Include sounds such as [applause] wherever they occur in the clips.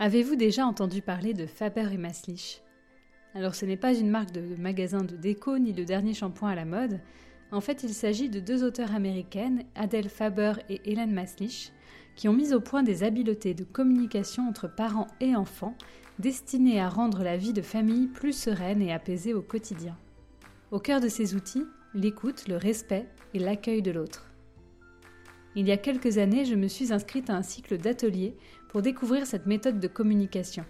Avez-vous déjà entendu parler de Faber et Maslich? Alors ce n'est pas une marque de magasin de déco ni le dernier shampoing à la mode. En fait, il s'agit de deux auteurs américaines, Adele Faber et Hélène Maslich, qui ont mis au point des habiletés de communication entre parents et enfants destinées à rendre la vie de famille plus sereine et apaisée au quotidien. Au cœur de ces outils, l'écoute, le respect et l'accueil de l'autre. Il y a quelques années, je me suis inscrite à un cycle d'ateliers pour découvrir cette méthode de communication.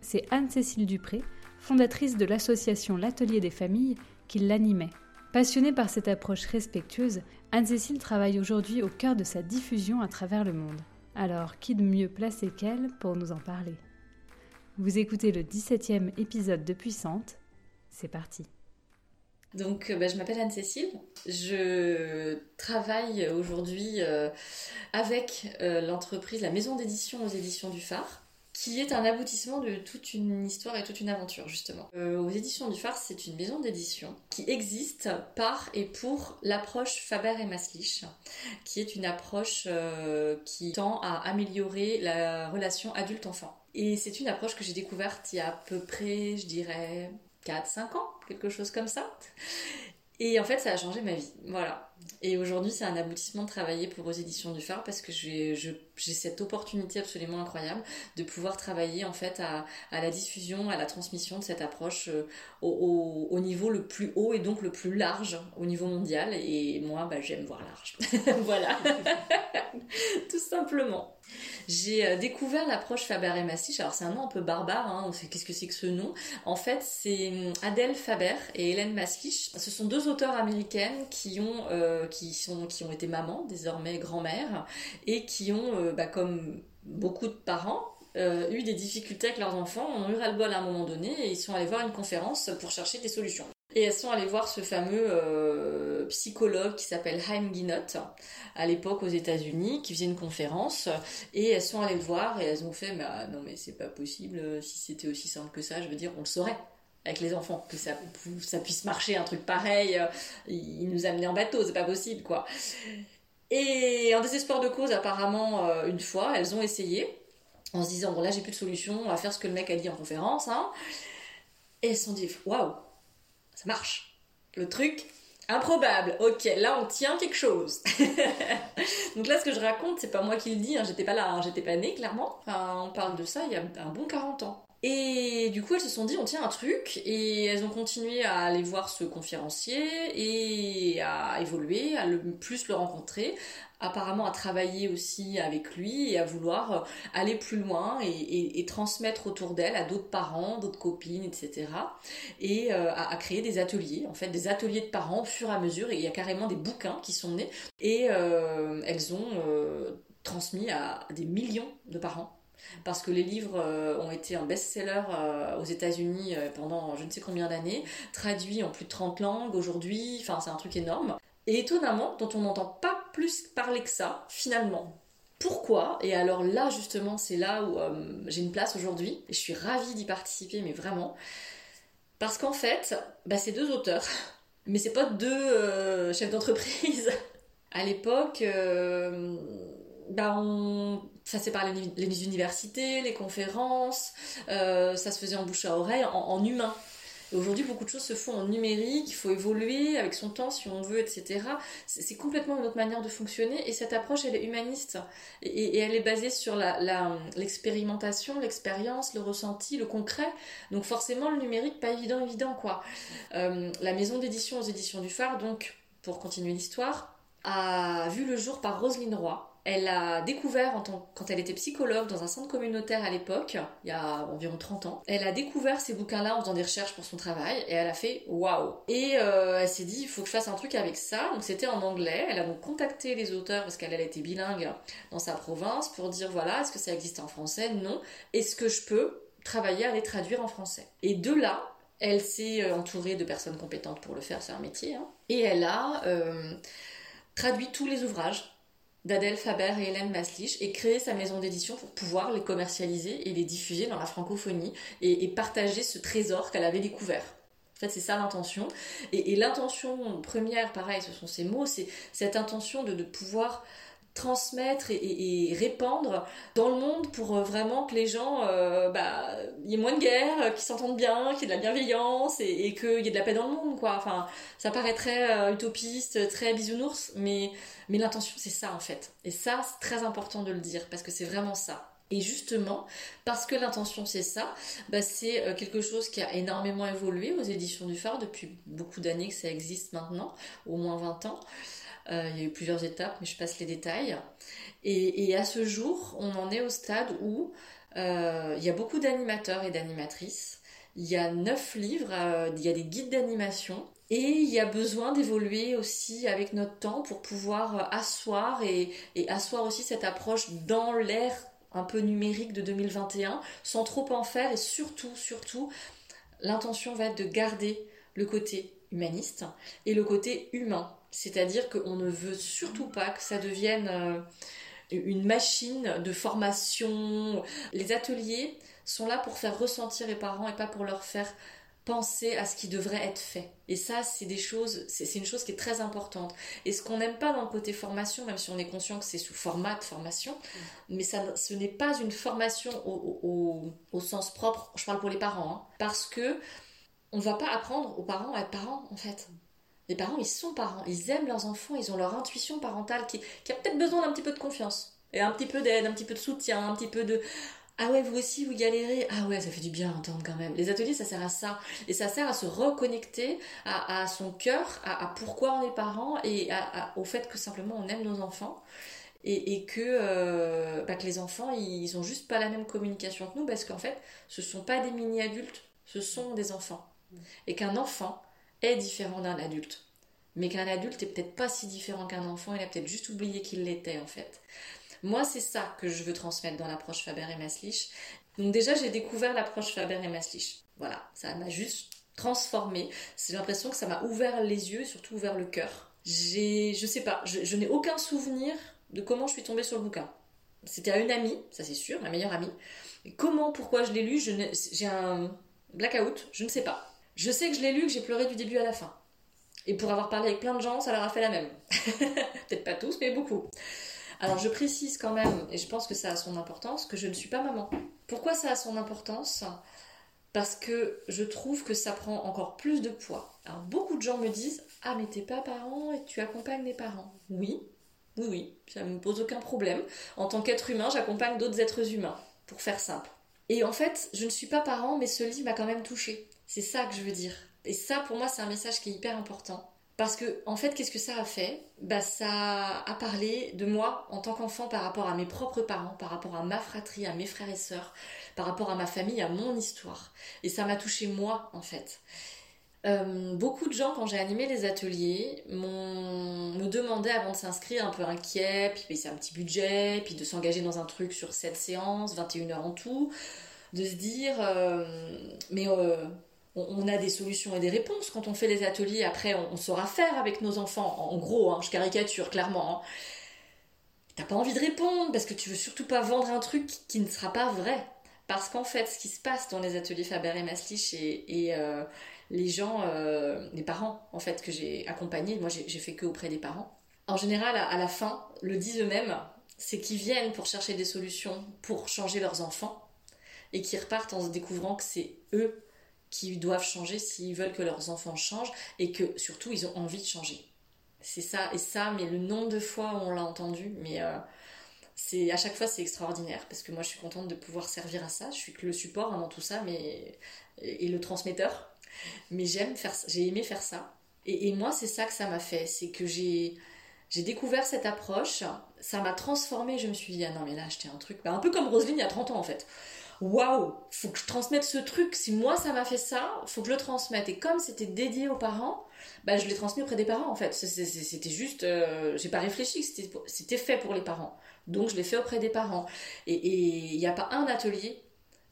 C'est Anne-Cécile Dupré, fondatrice de l'association L'Atelier des familles, qui l'animait. Passionnée par cette approche respectueuse, Anne-Cécile travaille aujourd'hui au cœur de sa diffusion à travers le monde. Alors, qui de mieux placé qu'elle pour nous en parler? Vous écoutez le 17e épisode de Puissante. C'est parti. Donc, euh, bah, je m'appelle Anne-Cécile. Je travaille aujourd'hui euh, avec euh, l'entreprise, la maison d'édition aux éditions du Phare, qui est un aboutissement de toute une histoire et toute une aventure, justement. aux éditions du Phare, c'est une maison d'édition qui existe par et pour l'approche Faber et Maslich, qui est une approche qui tend à améliorer la relation adulte-enfant. Et c'est une approche que j'ai découverte il y a à peu près, je dirais, 4-5 ans, quelque chose comme ça. Et en fait, ça a changé ma vie. Voilà. Et aujourd'hui, c'est un aboutissement de travailler pour aux éditions du phare parce que j'ai cette opportunité absolument incroyable de pouvoir travailler en fait à, la diffusion, à la transmission de cette approche euh, au, niveau le plus haut et donc le plus large au niveau mondial. Et moi, bah, j'aime voir large. [laughs] voilà. [laughs] Tout simplement. J'ai euh, découvert l'approche Faber et Maslich. Alors c'est un nom un peu barbare, hein. qu'est-ce que c'est que ce nom. En fait, c'est hum, Adèle Faber et Hélène Maslich. Ce sont deux auteurs américaines qui ont, euh, qui sont, qui ont été mamans, désormais grand-mères, et qui ont, euh, bah, comme beaucoup de parents, eu des difficultés avec leurs enfants, on a eu ras-le-bol à un moment donné et ils sont allés voir une conférence pour chercher des solutions. Et elles sont allées voir ce fameux euh, psychologue qui s'appelle Haim Ginott, à l'époque aux États-Unis, qui faisait une conférence. Et elles sont allées le voir et elles ont fait mais, ah, Non, mais c'est pas possible, si c'était aussi simple que ça, je veux dire, on le saurait avec les enfants, que ça, puisse marcher un truc pareil. Ils nous amenaient en bateau, c'est pas possible quoi. Et en désespoir de cause, apparemment, euh, une fois, elles ont essayé en se disant Bon, là j'ai plus de solution, on va faire ce que le mec a dit en conférence. Hein. Et elles se sont dit Waouh ça marche. Le truc improbable. Ok, là on tient quelque chose. [laughs] Donc là, ce que je raconte, c'est pas moi qui le dis. Hein. j'étais pas là, hein. j'étais pas née clairement. on parle de ça il y a un bon 40 ans. Et du coup, elles se sont dit, on tient un truc, et elles ont continué à aller voir ce conférencier et à évoluer, à le plus le rencontrer, apparemment à travailler aussi avec lui et à vouloir euh, aller plus loin et, transmettre autour d'elle à d'autres parents, d'autres copines, etc. Et euh, à, créer des ateliers, en fait, des ateliers de parents au fur et à mesure. Et il y a carrément des bouquins qui sont nés et euh, elles ont transmis à des millions de parents parce que les livres ont été un best-seller aux États-Unis pendant je ne sais combien d'années, traduits en plus de 30 langues aujourd'hui, enfin c'est un truc énorme. Et étonnamment, dont on n'entend pas plus parler que ça, finalement. Pourquoi? Et alors là, justement, c'est là où euh, j'ai une place aujourd'hui, et je suis ravie d'y participer, mais vraiment. Parce qu'en fait, bah, c'est deux auteurs, [laughs] mais c'est pas deux euh, chefs d'entreprise. [laughs] à l'époque, euh, bah, ça s'est par les, universités, les conférences, ça se faisait en bouche à oreille, en humain aujourd'hui, beaucoup de choses se font en numérique, il faut évoluer avec son temps si on veut, etc. C'est complètement une autre manière de fonctionner et cette approche, elle est humaniste et, elle est basée sur l'expérimentation, la, l'expérience, le ressenti, le concret. Donc forcément, le numérique, pas évident, évident, quoi. Euh, la maison d'édition aux éditions du Phare, donc, pour continuer l'histoire, a vu le jour par Roselyne Roy, elle a découvert, en tant, quand elle était psychologue dans un centre communautaire à l'époque, il y a environ 30 ans, elle a découvert ces bouquins-là en faisant des recherches pour son travail et elle a fait waouh Et euh, elle s'est dit, il faut que je fasse un truc avec ça. Donc c'était en anglais. Elle a donc contacté les auteurs parce qu'elle était bilingue dans sa province pour dire voilà, est-ce que ça existe en français? Non. Est-ce que je peux travailler à les traduire en français? Et de là, elle s'est euh, entourée de personnes compétentes pour le faire, c'est un métier. Hein. Et elle a euh, traduit tous les ouvrages d'Adèle Faber et Hélène Maslich et créer sa maison d'édition pour pouvoir les commercialiser et les diffuser dans la francophonie et, partager ce trésor qu'elle avait découvert. En fait, c'est ça l'intention. Et, l'intention première, pareil, ce sont ces mots, c'est cette intention de, pouvoir transmettre et, répandre dans le monde pour vraiment que les gens, bah, il y ait moins de guerre, qu'ils s'entendent bien, qu'il y ait de la bienveillance et, qu'il y ait de la paix dans le monde, quoi. Enfin, ça paraît très utopiste, très bisounours, mais, mais l'intention, c'est ça, en fait. Et ça, c'est très important de le dire, parce que c'est vraiment ça. Et justement, parce que l'intention c'est ça, bah, c'est euh, quelque chose qui a énormément évolué aux éditions du phare depuis beaucoup d'années que ça existe maintenant, au moins 20 ans. Euh, il y a eu plusieurs étapes, mais je passe les détails. Et, à ce jour, on en est au stade où euh, il y a beaucoup d'animateurs et d'animatrices. Il y a neuf livres, il y a des guides d'animation. Et il y a besoin d'évoluer aussi avec notre temps pour pouvoir asseoir et, et asseoir aussi cette approche dans l'ère un peu numérique de 2021 sans trop en faire et surtout, surtout, l'intention va être de garder le côté humaniste et le côté humain. C'est-à-dire qu'on ne veut surtout pas que ça devienne euh, une machine de formation. Les ateliers sont là pour faire ressentir les parents et pas pour leur faire penser à ce qui devrait être fait. Et ça, c'est des choses, c'est une chose qui est très importante. Et ce qu'on n'aime pas dans le côté formation, même si on est conscient que c'est sous format de formation, mais ça, ce n'est pas une formation au, sens propre, je parle pour les parents, hein, parce que on va pas apprendre aux parents à être parents, en fait. Les parents, ils sont parents, ils aiment leurs enfants, ils ont leur intuition parentale qui, a peut-être besoin d'un petit peu de confiance, et un petit peu d'aide, un petit peu de soutien, un petit peu de ah ouais, vous aussi, vous galérez. Ah ouais, ça fait du bien à entendre quand même. Les ateliers, ça sert à ça. Et ça sert à se reconnecter à, son cœur, à, pourquoi on est parent et au fait que simplement on aime nos enfants. Et, que, euh, bah, que les enfants, ils ont juste pas la même communication que nous parce qu'en fait, ce sont pas des mini-adultes, ce sont des enfants. Et qu'un enfant est différent d'un adulte. Mais qu'un adulte est peut-être pas si différent qu'un enfant, il a peut-être juste oublié qu'il l'était en fait. Moi, c'est ça que je veux transmettre dans l'approche Faber et Maslich. Donc déjà, j'ai découvert l'approche Faber et Maslich. Voilà, ça m'a juste transformé. J'ai l'impression que ça m'a ouvert les yeux surtout ouvert le cœur. J'ai, je sais pas, je, n'ai aucun souvenir de comment je suis tombée sur le bouquin. C'était à une amie, ça c'est sûr, ma meilleure amie. comment, pourquoi je l'ai lu, j'ai un blackout, je ne sais pas. Je sais que je l'ai lu, que j'ai pleuré du début à la fin. Et pour avoir parlé avec plein de gens, ça leur a fait la même. [laughs] Peut-être pas tous, mais beaucoup. Alors je précise quand même, et je pense que ça a son importance, que je ne suis pas maman. Pourquoi ça a son importance? Parce que je trouve que ça prend encore plus de poids. Alors beaucoup de gens me disent Ah mais t'es pas parent et tu accompagnes les parents. Oui, oui, oui, ça ne me pose aucun problème. En tant qu'être humain, j'accompagne d'autres êtres humains, pour faire simple. Et en fait, je ne suis pas parent, mais ce livre m'a quand même touchée. C'est ça que je veux dire. Et ça, pour moi, c'est un message qui est hyper important. Parce que, en fait, qu'est-ce que ça a fait? Bah, Ça a parlé de moi en tant qu'enfant par rapport à mes propres parents, par rapport à ma fratrie, à mes frères et sœurs, par rapport à ma famille, à mon histoire. Et ça m'a touché moi, en fait. Euh, beaucoup de gens, quand j'ai animé les ateliers, me demandaient avant de s'inscrire, un peu inquiet, puis c'est un petit budget, puis de s'engager dans un truc sur 7 séances, 21 heures en tout, de se dire, euh, mais euh, on, a des solutions et des réponses. Quand on fait les ateliers, après, on, saura faire avec nos enfants. En, gros, hein, je caricature clairement. Hein. T'as pas envie de répondre parce que tu veux surtout pas vendre un truc qui ne sera pas vrai. Parce qu'en fait, ce qui se passe dans les ateliers Faber et Maslich et, euh, les gens, euh, les parents, en fait, que j'ai accompagnés, moi j'ai fait que auprès des parents, en général, à, la fin, le disent eux-mêmes, c'est qu'ils viennent pour chercher des solutions pour changer leurs enfants et qu'ils repartent en se découvrant que c'est eux qui doivent changer s'ils veulent que leurs enfants changent et que surtout ils ont envie de changer. C'est ça et ça, mais le nombre de fois où on l'a entendu, mais euh, c'est à chaque fois c'est extraordinaire parce que moi je suis contente de pouvoir servir à ça. Je suis que le support avant tout ça, mais et le transmetteur. Mais j'aime faire, j'ai aimé faire ça. Et, moi c'est ça que ça m'a fait, c'est que j'ai j'ai découvert cette approche, ça m'a transformée. Je me suis dit ah non mais là acheter un truc, bah, un peu comme Roselyne il y a 30 ans en fait waouh, faut que je transmette ce truc. Si moi ça m'a fait ça, faut que je le transmette. Et comme c'était dédié aux parents, bah je l'ai transmis auprès des parents en fait. C'était juste, euh, j'ai pas réfléchi, c'était fait pour les parents. Donc je l'ai fait auprès des parents. Et il n'y a pas un atelier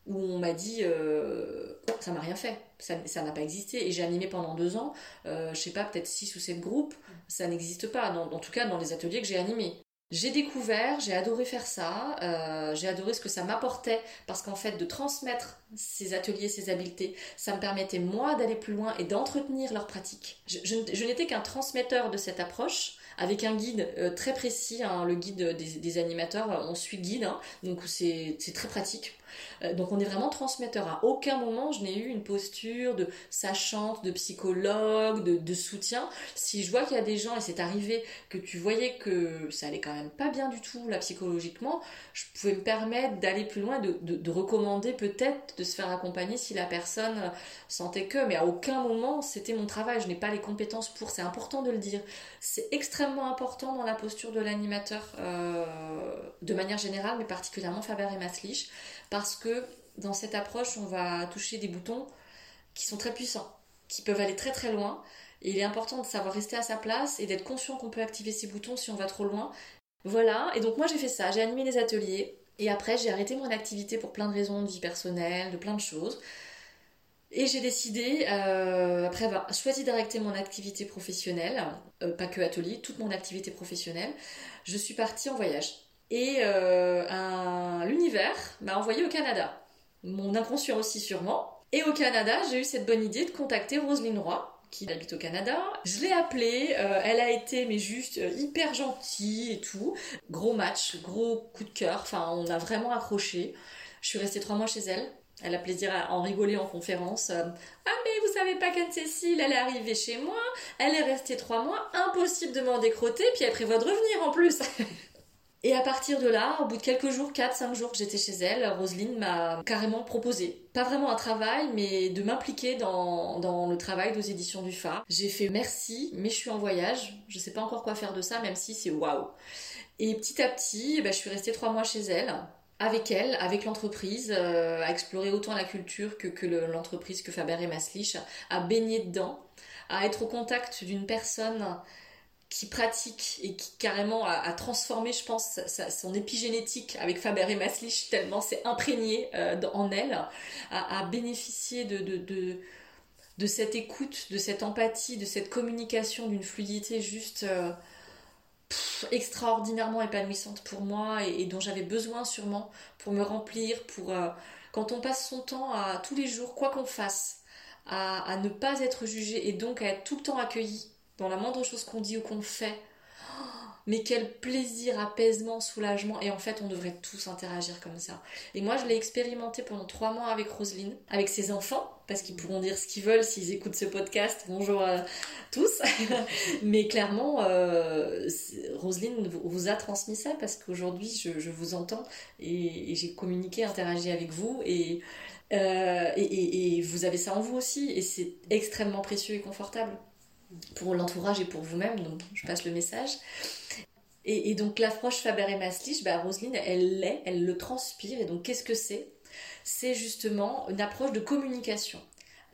où on m'a dit euh, ça m'a rien fait, ça n'a pas existé. Et j'ai animé pendant deux ans, euh, je sais pas, peut-être six ou sept groupes, ça n'existe pas, en tout cas dans les ateliers que j'ai animés. J'ai découvert, j'ai adoré faire ça, euh, j'ai adoré ce que ça m'apportait parce qu'en fait de transmettre ces ateliers, ces habiletés, ça me permettait moi d'aller plus loin et d'entretenir leur pratique. Je, n'étais qu'un transmetteur de cette approche, avec un guide très précis, hein, le guide des, animateurs, on suit guide, hein, donc c'est très pratique. Euh, donc on est vraiment transmetteur. À aucun moment je n'ai eu une posture de sachante, de psychologue, de, soutien. Si je vois qu'il y a des gens, et c'est arrivé que tu voyais que ça allait quand même pas bien du tout là psychologiquement, je pouvais me permettre d'aller plus loin, de, de, recommander peut-être de se faire accompagner si la personne sentait que, mais à aucun moment c'était mon travail, je n'ai pas les compétences pour, c'est important de le dire. C'est extrêmement important dans la posture de l'animateur euh, de manière générale, mais particulièrement Faber et Maslich parce que dans cette approche, on va toucher des boutons qui sont très puissants, qui peuvent aller très très loin. Et il est important de savoir rester à sa place et d'être conscient qu'on peut activer ces boutons si on va trop loin. Voilà, et donc moi j'ai fait ça, j'ai animé les ateliers, et après j'ai arrêté mon activité pour plein de raisons de vie personnelle, de plein de choses. Et j'ai décidé, euh, après avoir choisi d'arrêter mon activité professionnelle, euh, pas que atelier, toute mon activité professionnelle, je suis partie en voyage. Et euh, l'univers m'a envoyé au Canada. Mon inconscient aussi sûrement. Et au Canada, j'ai eu cette bonne idée de contacter Roselyne Roy, qui habite au Canada. Je l'ai appelée, euh, elle a été mais juste euh, hyper gentille et tout. Gros match, gros coup de cœur, enfin on a vraiment accroché. Je suis restée trois mois chez elle. Elle a plaisir à en rigoler en conférence. ah mais vous savez pas qu'Anne-Cécile, elle est arrivée chez moi, elle est restée trois mois, impossible de m'en décroter, puis elle prévoit de revenir en plus. [laughs] Et à partir de là, au bout de quelques jours, 4-5 jours que j'étais chez elle, Roselyne m'a carrément proposé, pas vraiment un travail, mais de m'impliquer dans, dans, le travail des éditions du phare. J'ai fait merci, mais je suis en voyage, je sais pas encore quoi faire de ça, même si c'est waouh. Et petit à petit, eh ben, je suis restée 3 mois chez elle, avec elle, avec l'entreprise, euh, à explorer autant la culture que, que l'entreprise que Faber et Maslich, à baigner dedans, à être au contact d'une personne qui pratique et qui carrément a, transformé, je pense, son épigénétique avec Faber et Maslich, tellement c'est imprégné euh, en elle, à, bénéficier de, de, de, cette écoute, de cette empathie, de cette communication, d'une fluidité juste euh, extraordinairement épanouissante pour moi et, dont j'avais besoin sûrement pour me remplir, pour euh, quand on passe son temps à tous les jours, quoi qu'on fasse, à ne pas être jugé et donc à être tout le temps accueilli dans la moindre chose qu'on dit ou qu'on fait. [gasps] mais quel plaisir, apaisement, soulagement. Et en fait, on devrait tous interagir comme ça. Et moi, je l'ai expérimenté pendant trois mois avec Roselyne, avec ses enfants, parce qu'ils pourront dire ce qu'ils veulent s'ils écoutent ce podcast. Bonjour à tous. [laughs] mais clairement, euh, Roselyne vous a transmis ça parce qu'aujourd'hui, je, vous entends et, j'ai communiqué, interagi avec vous. Euh, et, et vous avez ça en vous aussi. Et c'est extrêmement précieux et confortable pour l'entourage et pour vous-même, donc je passe le message. Et, donc l'approche Faber et Maslich, bah, Roselyne, elle l'est, elle le transpire. Et donc qu'est-ce que c'est? C'est justement une approche de communication.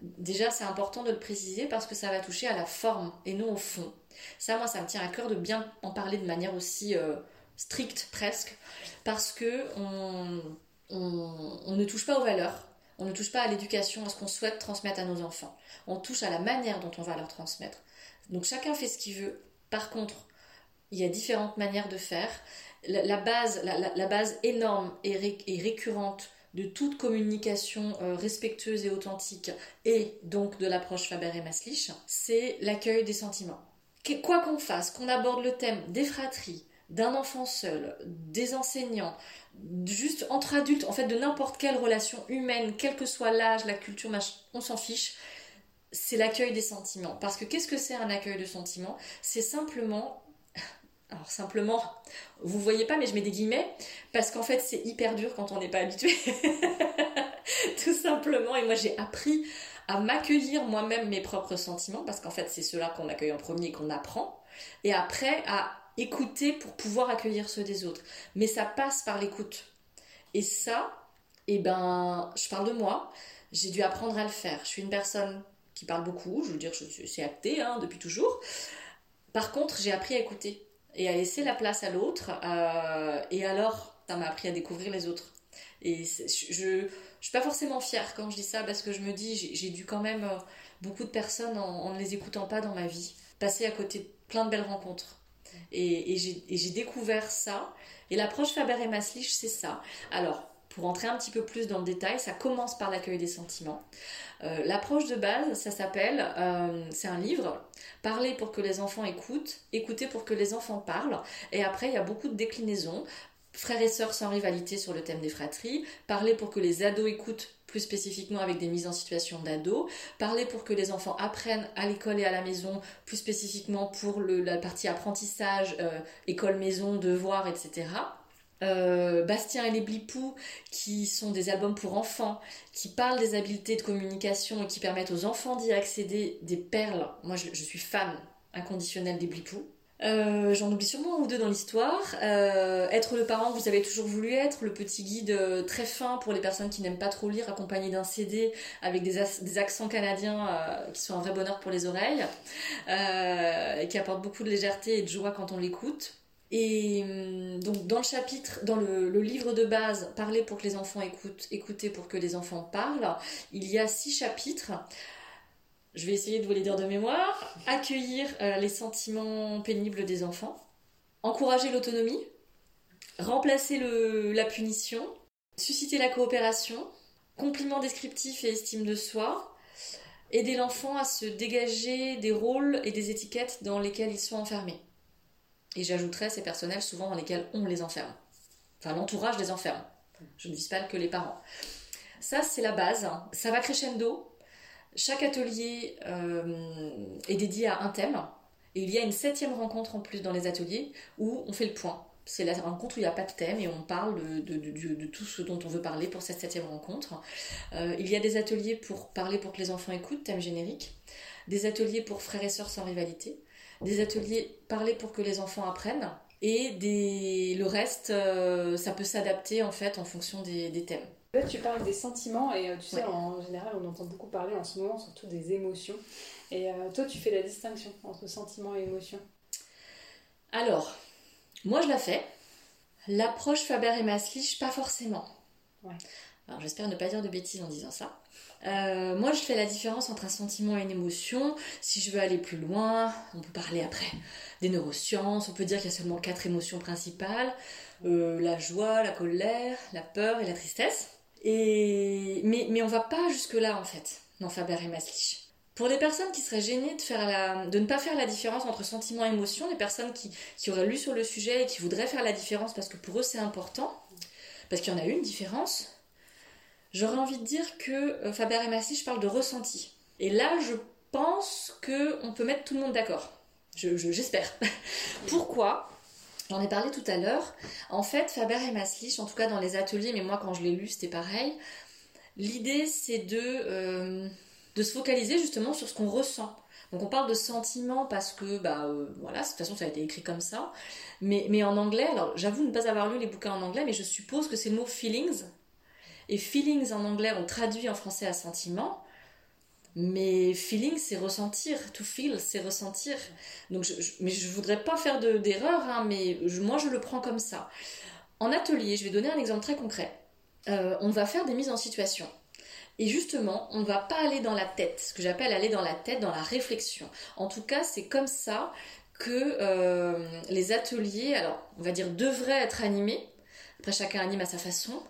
Déjà, c'est important de le préciser parce que ça va toucher à la forme et non au fond. Ça, moi, ça me tient à cœur de bien en parler de manière aussi euh, stricte presque, parce que on, on ne touche pas aux valeurs, on ne touche pas à l'éducation, à ce qu'on souhaite transmettre à nos enfants. On touche à la manière dont on va leur transmettre. Donc chacun fait ce qu'il veut. Par contre, il y a différentes manières de faire. La, base, énorme et, récurrente de toute communication euh, respectueuse et authentique, et donc de l'approche Faber et Maslich, c'est l'accueil des sentiments. quoi qu'on fasse, qu'on aborde le thème des fratries, d'un enfant seul, des enseignants, juste entre adultes, en fait de n'importe quelle relation humaine, quel que soit l'âge, la culture, on s'en fiche c'est l'accueil des sentiments. Parce que qu'est-ce que c'est un accueil de sentiments? C'est simplement [laughs] alors simplement, vous voyez pas, mais je mets des guillemets, parce qu'en fait c'est hyper dur quand on n'est pas habitué. [laughs] Tout simplement, et moi j'ai appris à m'accueillir moi-même mes propres sentiments, parce qu'en fait c'est cela qu'on accueille en premier qu'on apprend, et après à écouter pour pouvoir accueillir ceux des autres. Mais ça passe par l'écoute. Et ça, eh ben, je parle de moi, j'ai dû apprendre à le faire. Je suis une personne qui parle beaucoup, je veux dire, c'est acté hein, depuis toujours. Par contre, j'ai appris à écouter et à laisser la place à l'autre. Euh, et alors, ça m'a appris à découvrir les autres. Et je suis pas forcément fière quand je dis ça parce que je me dis, j'ai dû quand même euh, beaucoup de personnes, en, ne les écoutant pas dans ma vie, passer à côté de plein de belles rencontres. Et, et j'ai découvert ça. Et l'approche Faber et Maslich, c'est ça. Alors, pour entrer un petit peu plus dans le détail, ça commence par l'accueil des sentiments. Euh, l'approche de base, ça s'appelle, euh, c'est un livre, Parler pour que les enfants écoutent, écouter pour que les enfants parlent. Et après, il y a beaucoup de déclinaisons. Frères et sœurs sans rivalité sur le thème des fratries, parler pour que les ados écoutent plus spécifiquement avec des mises en situation d'ados, parler pour que les enfants apprennent à l'école et à la maison, plus spécifiquement pour la partie apprentissage, euh, école-maison, devoirs, etc. Euh, Bastien et les Blipous, qui sont des albums pour enfants, qui parlent des habiletés de communication et qui permettent aux enfants d'y accéder, des perles. Moi, je, suis fan inconditionnel des Blipous. Euh, j'en oublie sûrement un ou deux dans l'histoire. Euh, être le parent que vous avez toujours voulu être, le petit guide très fin pour les personnes qui n'aiment pas trop lire, accompagné d'un CD avec des, accents canadiens qui sont un vrai bonheur pour les oreilles, et qui apportent beaucoup de légèreté et de joie quand on l'écoute. Et hum, donc dans le chapitre, dans le, livre de base, Parler pour que les enfants écoutent, écouter pour que les enfants parlent, il y a six chapitres. Je vais essayer de vous les dire de mémoire. Accueillir euh, les sentiments pénibles des enfants. Encourager l'autonomie. Remplacer la punition. Susciter la coopération. Compliment descriptif et estime de soi. Aider l'enfant à se dégager des rôles et des étiquettes dans lesquels ils sont enfermés. Et j'ajouterais ces personnels souvent dans lesquels on les enferme. Enfin, l'entourage les enferme. Je ne dis pas que les parents. Ça, c'est la base. Ça va crescendo. Chaque atelier euh, est dédié à un thème. Et il y a une septième rencontre en plus dans les ateliers où on fait le point. C'est la rencontre où il n'y a pas de thème et on parle de, de, tout ce dont on veut parler pour cette septième rencontre. Euh, il y a des ateliers pour parler pour que les enfants écoutent, thème générique. Des ateliers pour frères et sœurs sans rivalité des ateliers parler pour que les enfants apprennent et des... le reste, euh, ça peut s'adapter en fait en fonction des, thèmes. Là, tu parles des sentiments et euh, tu sais, en général, on entend beaucoup parler en ce moment surtout des émotions. Et euh, toi, tu fais la distinction entre sentiments et émotions Alors, moi, je la fais. L'approche Faber et Maslich, pas forcément. Ouais. Alors, j'espère ne pas dire de bêtises en disant ça. Euh, moi, je fais la différence entre un sentiment et une émotion. Si je veux aller plus loin, on peut parler après des neurosciences. On peut dire qu'il y a seulement quatre émotions principales euh, la joie, la colère, la peur et la tristesse. Et mais mais on va pas jusque là en fait dans Faber et Maslich. Pour les personnes qui seraient gênées de, ne pas faire la différence entre sentiment et émotion, les personnes qui auraient lu sur le sujet et qui voudraient faire la différence parce que pour eux c'est important, parce qu'il y en a une différence, J'aurais envie de dire que euh, Faber et Massy, je parle de ressenti. Et là, je pense que on peut mettre tout le monde d'accord. J'espère. [laughs] Pourquoi? J'en ai parlé tout à l'heure. En fait, Faber et Maslich, en tout cas dans les ateliers, mais moi quand je l'ai lu, c'était pareil. L'idée, c'est de, euh, de se focaliser justement sur ce qu'on ressent. Donc on parle de sentiments parce que, bah euh, voilà, de toute façon ça a été écrit comme ça. Mais, mais en anglais, alors j'avoue ne pas avoir lu les bouquins en anglais, mais je suppose que c'est le mot feelings et feelings en anglais, on traduit en français à sentiment. Mais feeling, c'est ressentir. To feel, c'est ressentir. Donc, je, mais je voudrais pas faire d'erreur, hein, mais moi, je le prends comme ça. En atelier, je vais donner un exemple très concret. Euh, on va faire des mises en situation. Et justement, on ne va pas aller dans la tête, ce que j'appelle aller dans la tête, dans la réflexion. En tout cas, c'est comme ça que euh, les ateliers, alors on va dire, devraient être animés. Après, chacun anime à sa façon.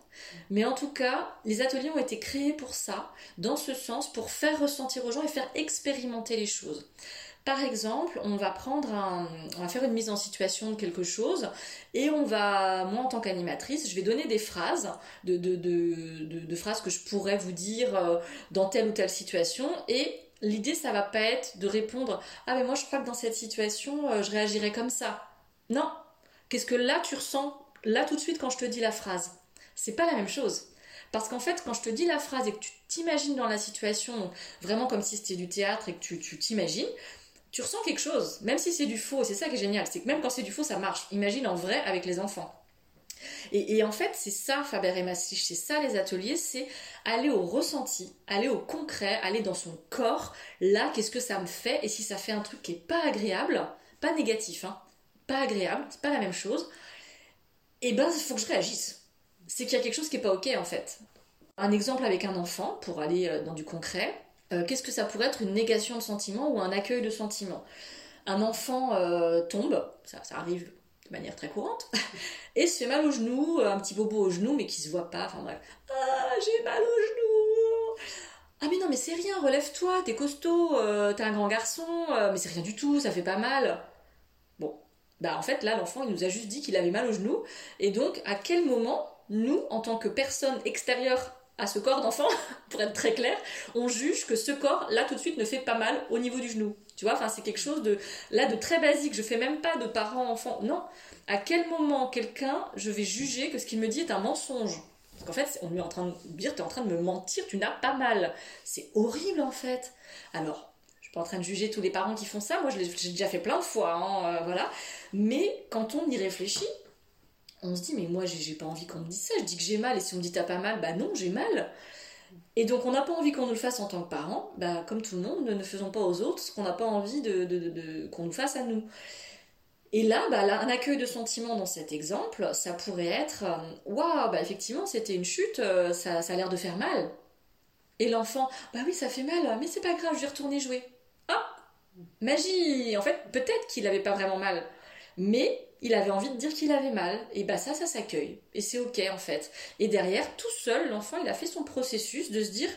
Mais en tout cas, les ateliers ont été créés pour ça, dans ce sens, pour faire ressentir aux gens et faire expérimenter les choses. Par exemple, on va prendre un, on va faire une mise en situation de quelque chose et on va, moi en tant qu'animatrice, je vais donner des phrases, de, phrases que je pourrais vous dire euh, dans telle ou telle situation et l'idée ça va pas être de répondre ah mais moi je crois que dans cette situation euh, je réagirais comme ça. Non, qu'est-ce que là tu ressens là tout de suite quand je te dis la phrase c'est pas la même chose. Parce qu'en fait, quand je te dis la phrase et que tu t'imagines dans la situation, vraiment comme si c'était du théâtre et que tu t'imagines, tu ressens quelque chose, même si c'est du faux. C'est ça qui est génial, c'est que même quand c'est du faux, ça marche. Imagine en vrai avec les enfants. Et, en fait, c'est ça Faber et Maslich, c'est ça les ateliers, c'est aller au ressenti, aller au concret, aller dans son corps. Là, qu'est-ce que ça me fait Et si ça fait un truc qui est pas agréable, pas négatif, hein, pas agréable, c'est pas la même chose. Eh ben, il faut que je réagisse c'est qu'il y a quelque chose qui n'est pas OK en fait. Un exemple avec un enfant, pour aller euh, dans du concret, euh, qu'est-ce que ça pourrait être une négation de sentiment ou un accueil de sentiment Un enfant euh, tombe, ça, arrive de manière très courante, [laughs] et se fait mal au genou, un petit bobo au genou, mais qui se voit pas, enfin bref. Ah, j'ai mal au genou Ah mais non, mais c'est rien, relève-toi, t'es costaud, t'es un grand garçon, mais c'est rien du tout, ça fait pas mal. Bah en fait là, l'enfant, il nous a juste dit qu'il avait mal au genou, et donc à quel moment, nous, en tant que personne extérieure à ce corps d'enfant, [laughs] pour être très clair, on juge que ce corps, là, tout de suite, ne fait pas mal au niveau du genou? Tu vois, enfin, c'est quelque chose de, là, de très basique. Je fais même pas de parent-enfant. Non. À quel moment, quelqu'un, je vais juger que ce qu'il me dit est un mensonge? Parce qu'en fait, on lui est en train de dire, tu es en train de me mentir, tu n'as pas mal. C'est horrible, en fait. Alors, suis pas en train de juger tous les parents qui font ça. Moi, je l'ai déjà fait plein de fois, hein, euh, voilà. Mais quand on y réfléchit, on se dit mais moi j'ai pas envie qu'on me dise ça, je dis que j'ai mal et si on me dit t'as pas mal, bah non j'ai mal. Et donc on n'a pas envie qu'on nous le fasse en tant que parents, bah comme tout le monde, ne, faisons pas aux autres ce qu'on n'a pas envie de, qu'on nous fasse à nous. Et là, bah, là, un accueil de sentiment dans cet exemple, ça pourrait être euh, Waouh, bah effectivement, c'était une chute, euh, ça, ça a l'air de faire mal. Et l'enfant Bah oui, ça fait mal, mais c'est pas grave, je vais retourner jouer. Magie En fait, peut-être qu'il avait pas vraiment mal, mais il avait envie de dire qu'il avait mal, et bah ça, ça s'accueille. Et c'est ok en fait. Et derrière, tout seul, l'enfant, il a fait son processus de se dire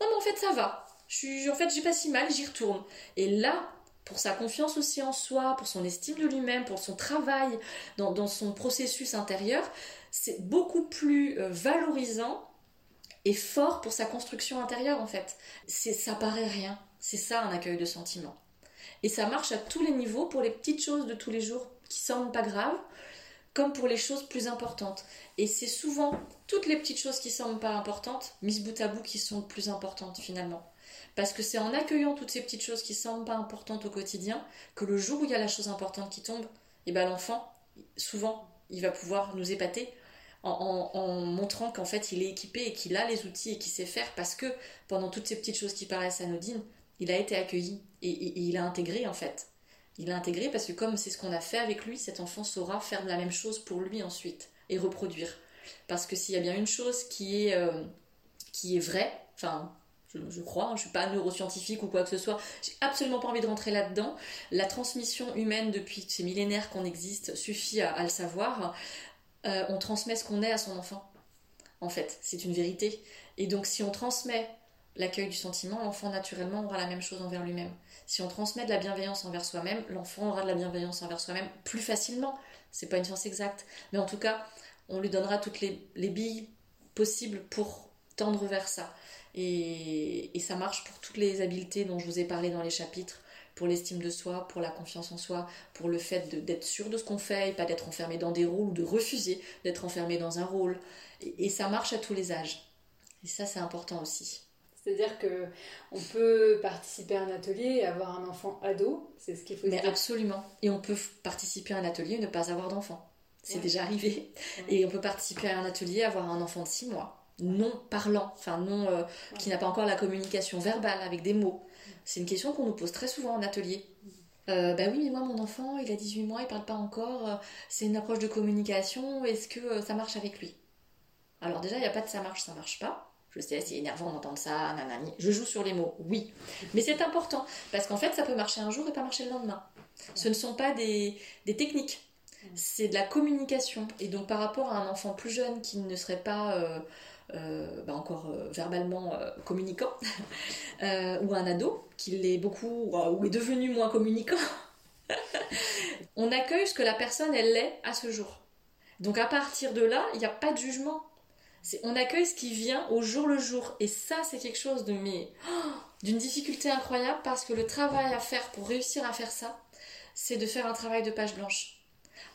Non, mais en fait, ça va. Je suis, en fait, j'ai pas si mal, j'y retourne. Et là, pour sa confiance aussi en soi, pour son estime de lui-même, pour son travail, dans, son processus intérieur, c'est beaucoup plus euh, valorisant et fort pour sa construction intérieure en fait. Ça paraît rien. C'est ça un accueil de sentiment. Et ça marche à tous les niveaux pour les petites choses de tous les jours qui semblent pas graves, comme pour les choses plus importantes. Et c'est souvent toutes les petites choses qui semblent pas importantes, mises bout à bout, qui sont plus importantes finalement. Parce que c'est en accueillant toutes ces petites choses qui semblent pas importantes au quotidien que le jour où il y a la chose importante qui tombe, et eh ben l'enfant, souvent, il va pouvoir nous épater en, en montrant qu'en fait il est équipé et qu'il a les outils et qu'il sait faire parce que pendant toutes ces petites choses qui paraissent anodines, il a été accueilli et, il a intégré en fait. Il a intégré parce que comme c'est ce qu'on a fait avec lui, cet enfant saura faire la même chose pour lui ensuite et reproduire. Parce que s'il y a bien une chose qui est, euh, est vraie, enfin je, crois, hein, je ne suis pas neuroscientifique ou quoi que ce soit, j'ai absolument pas envie de rentrer là-dedans. La transmission humaine depuis ces millénaires qu'on existe suffit à, le savoir. Euh, on transmet ce qu'on est à son enfant. En fait, c'est une vérité. Et donc si on transmet l'accueil du sentiment, l'enfant naturellement aura la même chose envers lui-même. Si on transmet de la bienveillance envers soi-même, l'enfant aura de la bienveillance envers soi-même plus facilement. C'est pas une science exacte, mais en tout cas, on lui donnera toutes les, billes possibles pour tendre vers ça. Et, ça marche pour toutes les habiletés dont je vous ai parlé dans les chapitres, pour l'estime de soi, pour la confiance en soi, pour le fait d'être sûr de ce qu'on fait et pas d'être enfermé dans des rôles ou de refuser d'être enfermé dans un rôle. et ça marche à tous les âges. Et ça, c'est important aussi. C'est-à-dire que on peut participer à un atelier et avoir un enfant ado, c'est ce qu'il faut Mais absolument. Et on peut participer à un atelier et ne pas avoir d'enfant. C'est déjà arrivé. Et on peut participer à un atelier et avoir un enfant de 6 mois, non parlant, enfin non euh, qui n'a pas encore la communication verbale avec des mots. C'est une question qu'on nous pose très souvent en atelier. Euh, bah oui, mais moi, mon enfant, il a 18 mois, il parle pas encore. Euh, c'est une approche de communication. Est-ce que ça marche avec lui? Alors déjà, il n'y a pas de ça marche, ça marche pas. C'est énervant d'entendre ça, nanani. Je joue sur les mots, oui. Mais c'est important, parce qu'en fait, ça peut marcher un jour et pas marcher le lendemain. Ce ne sont pas des, techniques, c'est de la communication. Et donc, par rapport à un enfant plus jeune qui ne serait pas euh, euh, bah, encore euh, verbalement communicant, [laughs] ou un ado qui l'est beaucoup, ou est devenu moins communicant, [laughs] on accueille ce que la personne, elle est à ce jour. Donc, à partir de là, il n'y a pas de jugement on accueille ce qui vient au jour le jour. Et ça, c'est quelque chose de mais d'une difficulté incroyable parce que le travail à faire pour réussir à faire ça, c'est de faire un travail de page blanche.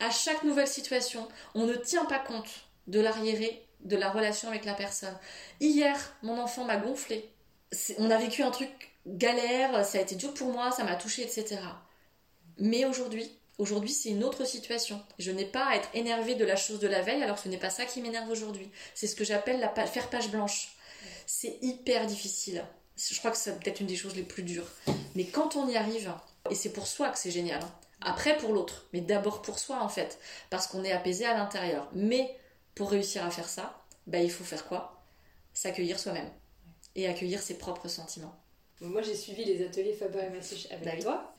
À chaque nouvelle situation, on ne tient pas compte de l'arriéré, de la relation avec la personne. Hier, mon enfant m'a gonflé. On a vécu un truc galère, ça a été dur pour moi, ça m'a touché, etc. Mais aujourd'hui, Aujourd'hui, c'est une autre situation. Je n'ai pas à être énervée de la chose de la veille, alors ce n'est pas ça qui m'énerve aujourd'hui. C'est ce que j'appelle la faire page blanche. C'est hyper difficile. Je crois que c'est peut-être une des choses les plus dures. Mais quand on y arrive, et c'est pour soi que c'est génial. Hein. Après pour l'autre, mais d'abord pour soi en fait, parce qu'on est apaisé à l'intérieur. Mais pour réussir à faire ça, bah, il faut faire quoi? S'accueillir soi-même et accueillir ses propres sentiments. Moi, j'ai suivi les ateliers Faber et Massich avec bah toi.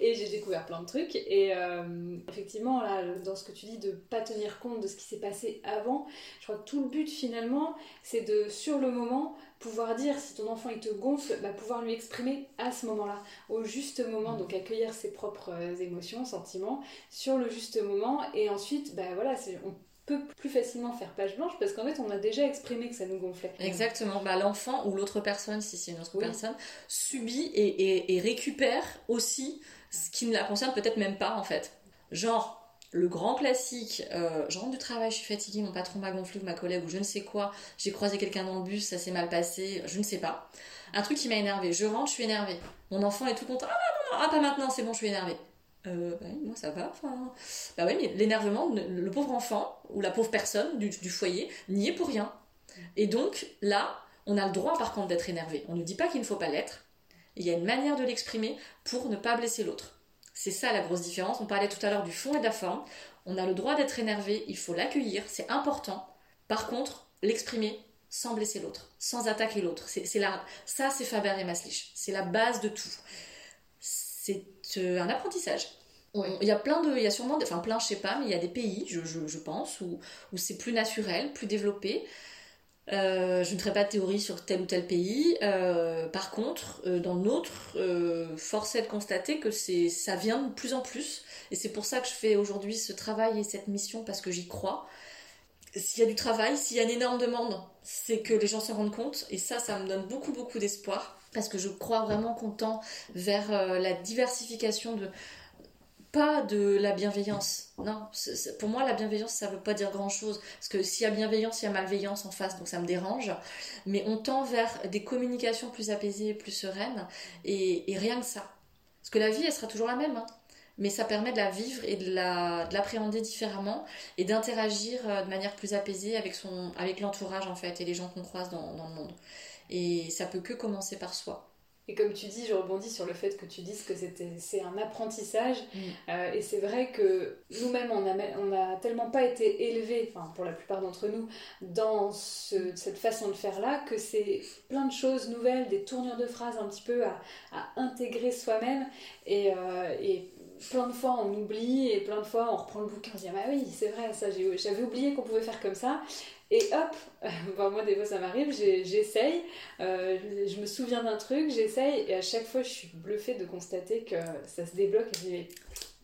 Et j'ai découvert plein de trucs. Et euh, effectivement, là, dans ce que tu dis de pas tenir compte de ce qui s'est passé avant, je crois que tout le but finalement, c'est de, sur le moment, pouvoir dire si ton enfant il te gonfle, bah, pouvoir lui exprimer à ce moment-là, au juste moment, donc accueillir ses propres euh, émotions, sentiments, sur le juste moment, et ensuite, bah voilà, on peut plus facilement faire page blanche parce qu'en fait on a déjà exprimé que ça nous gonflait. Exactement, bah, l'enfant ou l'autre personne, si c'est une autre personne, subit et, récupère aussi ce qui ne la concerne peut-être même pas en fait. Genre, le grand classique, euh, je rentre du travail, je suis fatiguée, mon patron m'a gonflé ma collègue ou je ne sais quoi, j'ai croisé quelqu'un dans le bus, ça s'est mal passé, je ne sais pas. Un truc qui m'a énervé, je rentre, je suis énervée. Mon enfant est tout content, ah non, non, ah pas maintenant, c'est bon, je suis énervée. Euh, moi ça va. Enfin... Bah oui, mais l'énervement, le pauvre enfant ou la pauvre personne du, foyer n'y est pour rien. Et donc là, on a le droit par contre d'être énervé. On ne dit pas qu'il ne faut pas l'être. Il y a une manière de l'exprimer pour ne pas blesser l'autre. C'est ça la grosse différence. On parlait tout à l'heure du fond et de la forme. On a le droit d'être énervé, il faut l'accueillir, c'est important. Par contre, l'exprimer sans blesser l'autre, sans attaquer l'autre. C'est, là, ça, c'est Faber et Maslich. C'est la base de tout c'est euh, un apprentissage. Il y a plein de, il y a sûrement, enfin plein, je sais pas, mais il y a des pays, je, je, pense, où, où c'est plus naturel, plus développé. Euh, je ne ferai pas de théorie sur tel ou tel pays. Euh, par contre, dans notre, force est de constater que c'est, ça vient de plus en plus. Et c'est pour ça que je fais aujourd'hui ce travail et cette mission parce que j'y crois. S'il y a du travail, s'il y a une énorme demande, c'est que les gens se rendent compte. Et ça, ça me donne beaucoup, beaucoup d'espoir parce que je crois vraiment qu'on tend vers euh, la diversification de pas de la bienveillance. Non, pour moi la bienveillance ça veut pas dire grand chose parce que s'il y a bienveillance, il y a malveillance en face donc ça me dérange. Mais on tend vers des communications plus apaisées, plus sereines et, rien que ça. Parce que la vie elle sera toujours la même. Hein. mais ça permet de la vivre et de l'appréhender différemment et d'interagir euh, de manière plus apaisée avec avec l'entourage en fait et les gens qu'on croise dans, dans le monde. Et ça peut que commencer par soi. Et comme tu dis, je rebondis sur le fait que tu dises que c'est un apprentissage. Mm. Euh, et c'est vrai que nous-mêmes, on n'a on a tellement pas été élevés, enfin pour la plupart d'entre nous, dans cette façon de faire-là, que c'est plein de choses nouvelles, des tournures de phrases un petit peu à, intégrer soi-même. Et, euh, et, plein de fois on oublie, et plein de fois on reprend le bouquin, on se dit ah oui, c'est vrai, ça j'avais oublié qu'on pouvait faire comme ça. Et hop, [laughs] moi des fois ça m'arrive, j'essaye, euh, je me souviens d'un truc, j'essaye, et à chaque fois je suis bluffée de constater que ça se débloque et je dis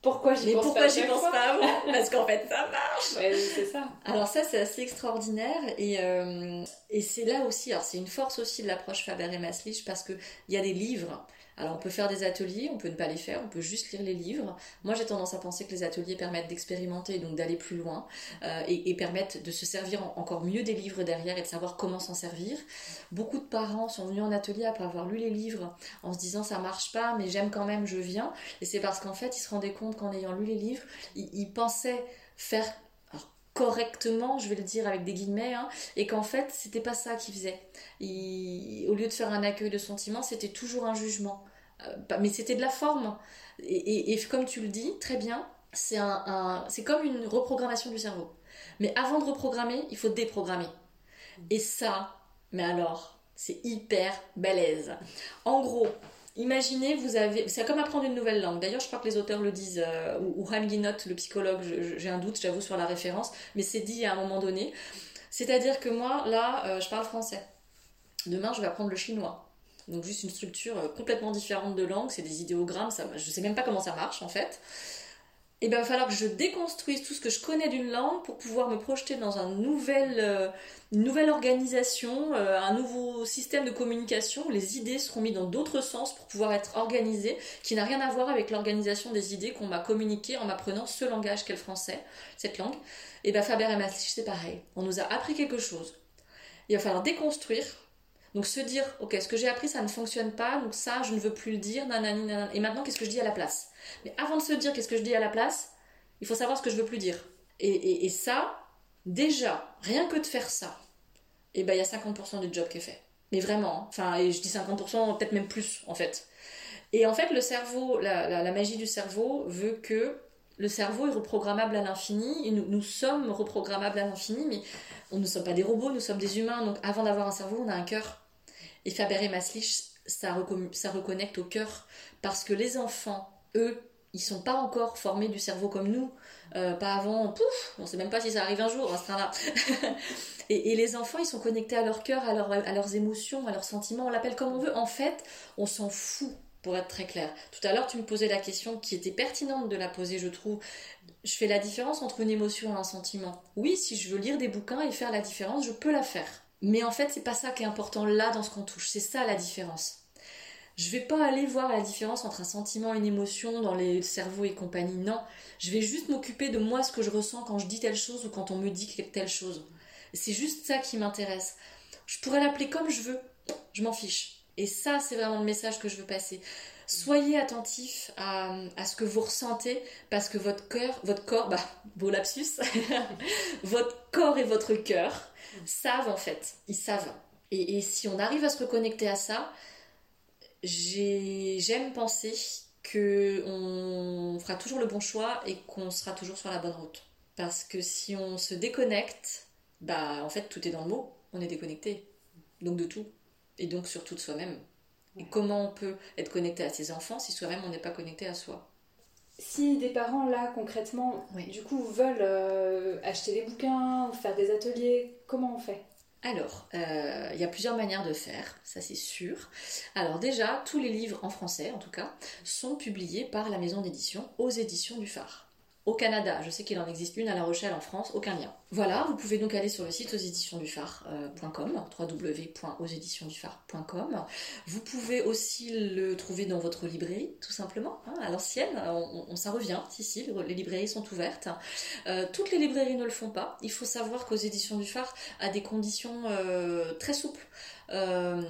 pourquoi j'y pense, pourquoi j'y pense pas avant? Parce qu'en fait ça marche [laughs] C'est ça. Alors ça c'est assez extraordinaire et, euh, et c'est là aussi, alors c'est une force aussi de l'approche Faber et Maslich parce qu'il y a des livres alors on peut faire des ateliers, on peut ne pas les faire, on peut juste lire les livres. Moi j'ai tendance à penser que les ateliers permettent d'expérimenter, donc d'aller plus loin, euh, et, permettent de se servir encore mieux des livres derrière et de savoir comment s'en servir. Beaucoup de parents sont venus en atelier après avoir lu les livres en se disant ça marche pas, mais j'aime quand même, je viens. Et c'est parce qu'en fait ils se rendaient compte qu'en ayant lu les livres, ils, pensaient faire correctement, je vais le dire avec des guillemets, hein, et qu'en fait, c'était pas ça qu'il faisait. au lieu de faire un accueil de sentiments, c'était toujours un jugement. Euh, mais c'était de la forme. Et, comme tu le dis très bien, c'est un, c'est comme une reprogrammation du cerveau. Mais avant de reprogrammer, il faut déprogrammer. Et ça, mais alors, c'est hyper balèze. En gros, Imaginez, vous avez. C'est comme apprendre une nouvelle langue. D'ailleurs, je crois que les auteurs le disent, euh, ou, Ham le psychologue, j'ai un doute, j'avoue, sur la référence, mais c'est dit à un moment donné. C'est-à-dire que moi, là, euh, je parle français. Demain, je vais apprendre le chinois. Donc, juste une structure euh, complètement différente de langue, c'est des idéogrammes, ça, je sais même pas comment ça marche en fait eh ben, il va falloir que je déconstruise tout ce que je connais d'une langue pour pouvoir me projeter dans euh, une nouvelle organisation, euh, un nouveau système de communication où les idées seront mises dans d'autres sens pour pouvoir être organisées, qui n'a rien à voir avec l'organisation des idées qu'on m'a communiquées en m'apprenant ce langage qu'est le français, cette langue. Et bien Faber et Maastricht, c'est pareil. On nous a appris quelque chose. Il va falloir déconstruire donc se dire, ok, ce que j'ai appris, ça ne fonctionne pas, donc ça, je ne veux plus le dire, nanani, nanana. et maintenant, qu'est-ce que je dis à la place? Mais avant de se dire qu'est-ce que je dis à la place, il faut savoir ce que je veux plus dire. Et, ça, déjà, rien que de faire ça, et eh ben il y a 50% du job qui est fait. Mais vraiment, hein. enfin, et je dis 50%, peut-être même plus, en fait. Et en fait, le cerveau, la, magie du cerveau veut que le cerveau est reprogrammable à l'infini, et nous, nous sommes reprogrammables à l'infini, mais on ne sommes pas des robots, nous sommes des humains, donc avant d'avoir un cerveau, on a un cœur. Et Faber et Maslich, ça, ça reconnecte au cœur parce que les enfants, eux, ils sont pas encore formés du cerveau comme nous. Euh, pas avant, pouf, on sait même pas si ça arrive un jour, à ce train-là. [laughs] et, les enfants, ils sont connectés à leur cœur, à, à leurs émotions, à leurs sentiments, on l'appelle comme on veut. En fait, on s'en fout, pour être très clair. Tout à l'heure, tu me posais la question qui était pertinente de la poser, je trouve. Je fais la différence entre une émotion et un sentiment. Oui, si je veux lire des bouquins et faire la différence, je peux la faire. Mais en fait, c'est pas ça qui est important là dans ce qu'on touche. C'est ça la différence. Je vais pas aller voir la différence entre un sentiment et une émotion dans les cerveaux et compagnie. Non, je vais juste m'occuper de moi, ce que je ressens quand je dis telle chose ou quand on me dit telle chose. C'est juste ça qui m'intéresse. Je pourrais l'appeler comme je veux. Je m'en fiche. Et ça, c'est vraiment le message que je veux passer. Soyez attentif à, ce que vous ressentez parce que votre cœur, votre corps, bah, beau lapsus, [laughs] votre corps et votre cœur savent en fait. Ils savent. et si on arrive à se reconnecter à ça, j'aime penser qu'on fera toujours le bon choix et qu'on sera toujours sur la bonne route. Parce que si on se déconnecte, bah en fait tout est dans le mot, on est déconnecté. Donc de tout. Et donc surtout de soi-même. Et comment on peut être connecté à ses enfants si soi-même on n'est pas connecté à soi? Si des parents là concrètement, du coup veulent euh, acheter des bouquins, faire des ateliers, comment on fait? Alors, euh, il y a plusieurs manières de faire, ça c'est sûr. Alors déjà, tous les livres en français en tout cas sont publiés par la maison d'édition aux éditions du phare. Au Canada, je sais qu'il en existe une à La Rochelle en France, aucun lien. Voilà, vous pouvez donc aller sur le site auxéditionsduphare.com, euh, www.auxéditionsduphare.com. Vous pouvez aussi le trouver dans votre librairie, tout simplement, hein, à l'ancienne. On, ça revient, si, les librairies sont ouvertes. Euh, toutes les librairies ne le font pas. Il faut savoir qu'aux éditions du phare a des conditions euh, très souples. Euh,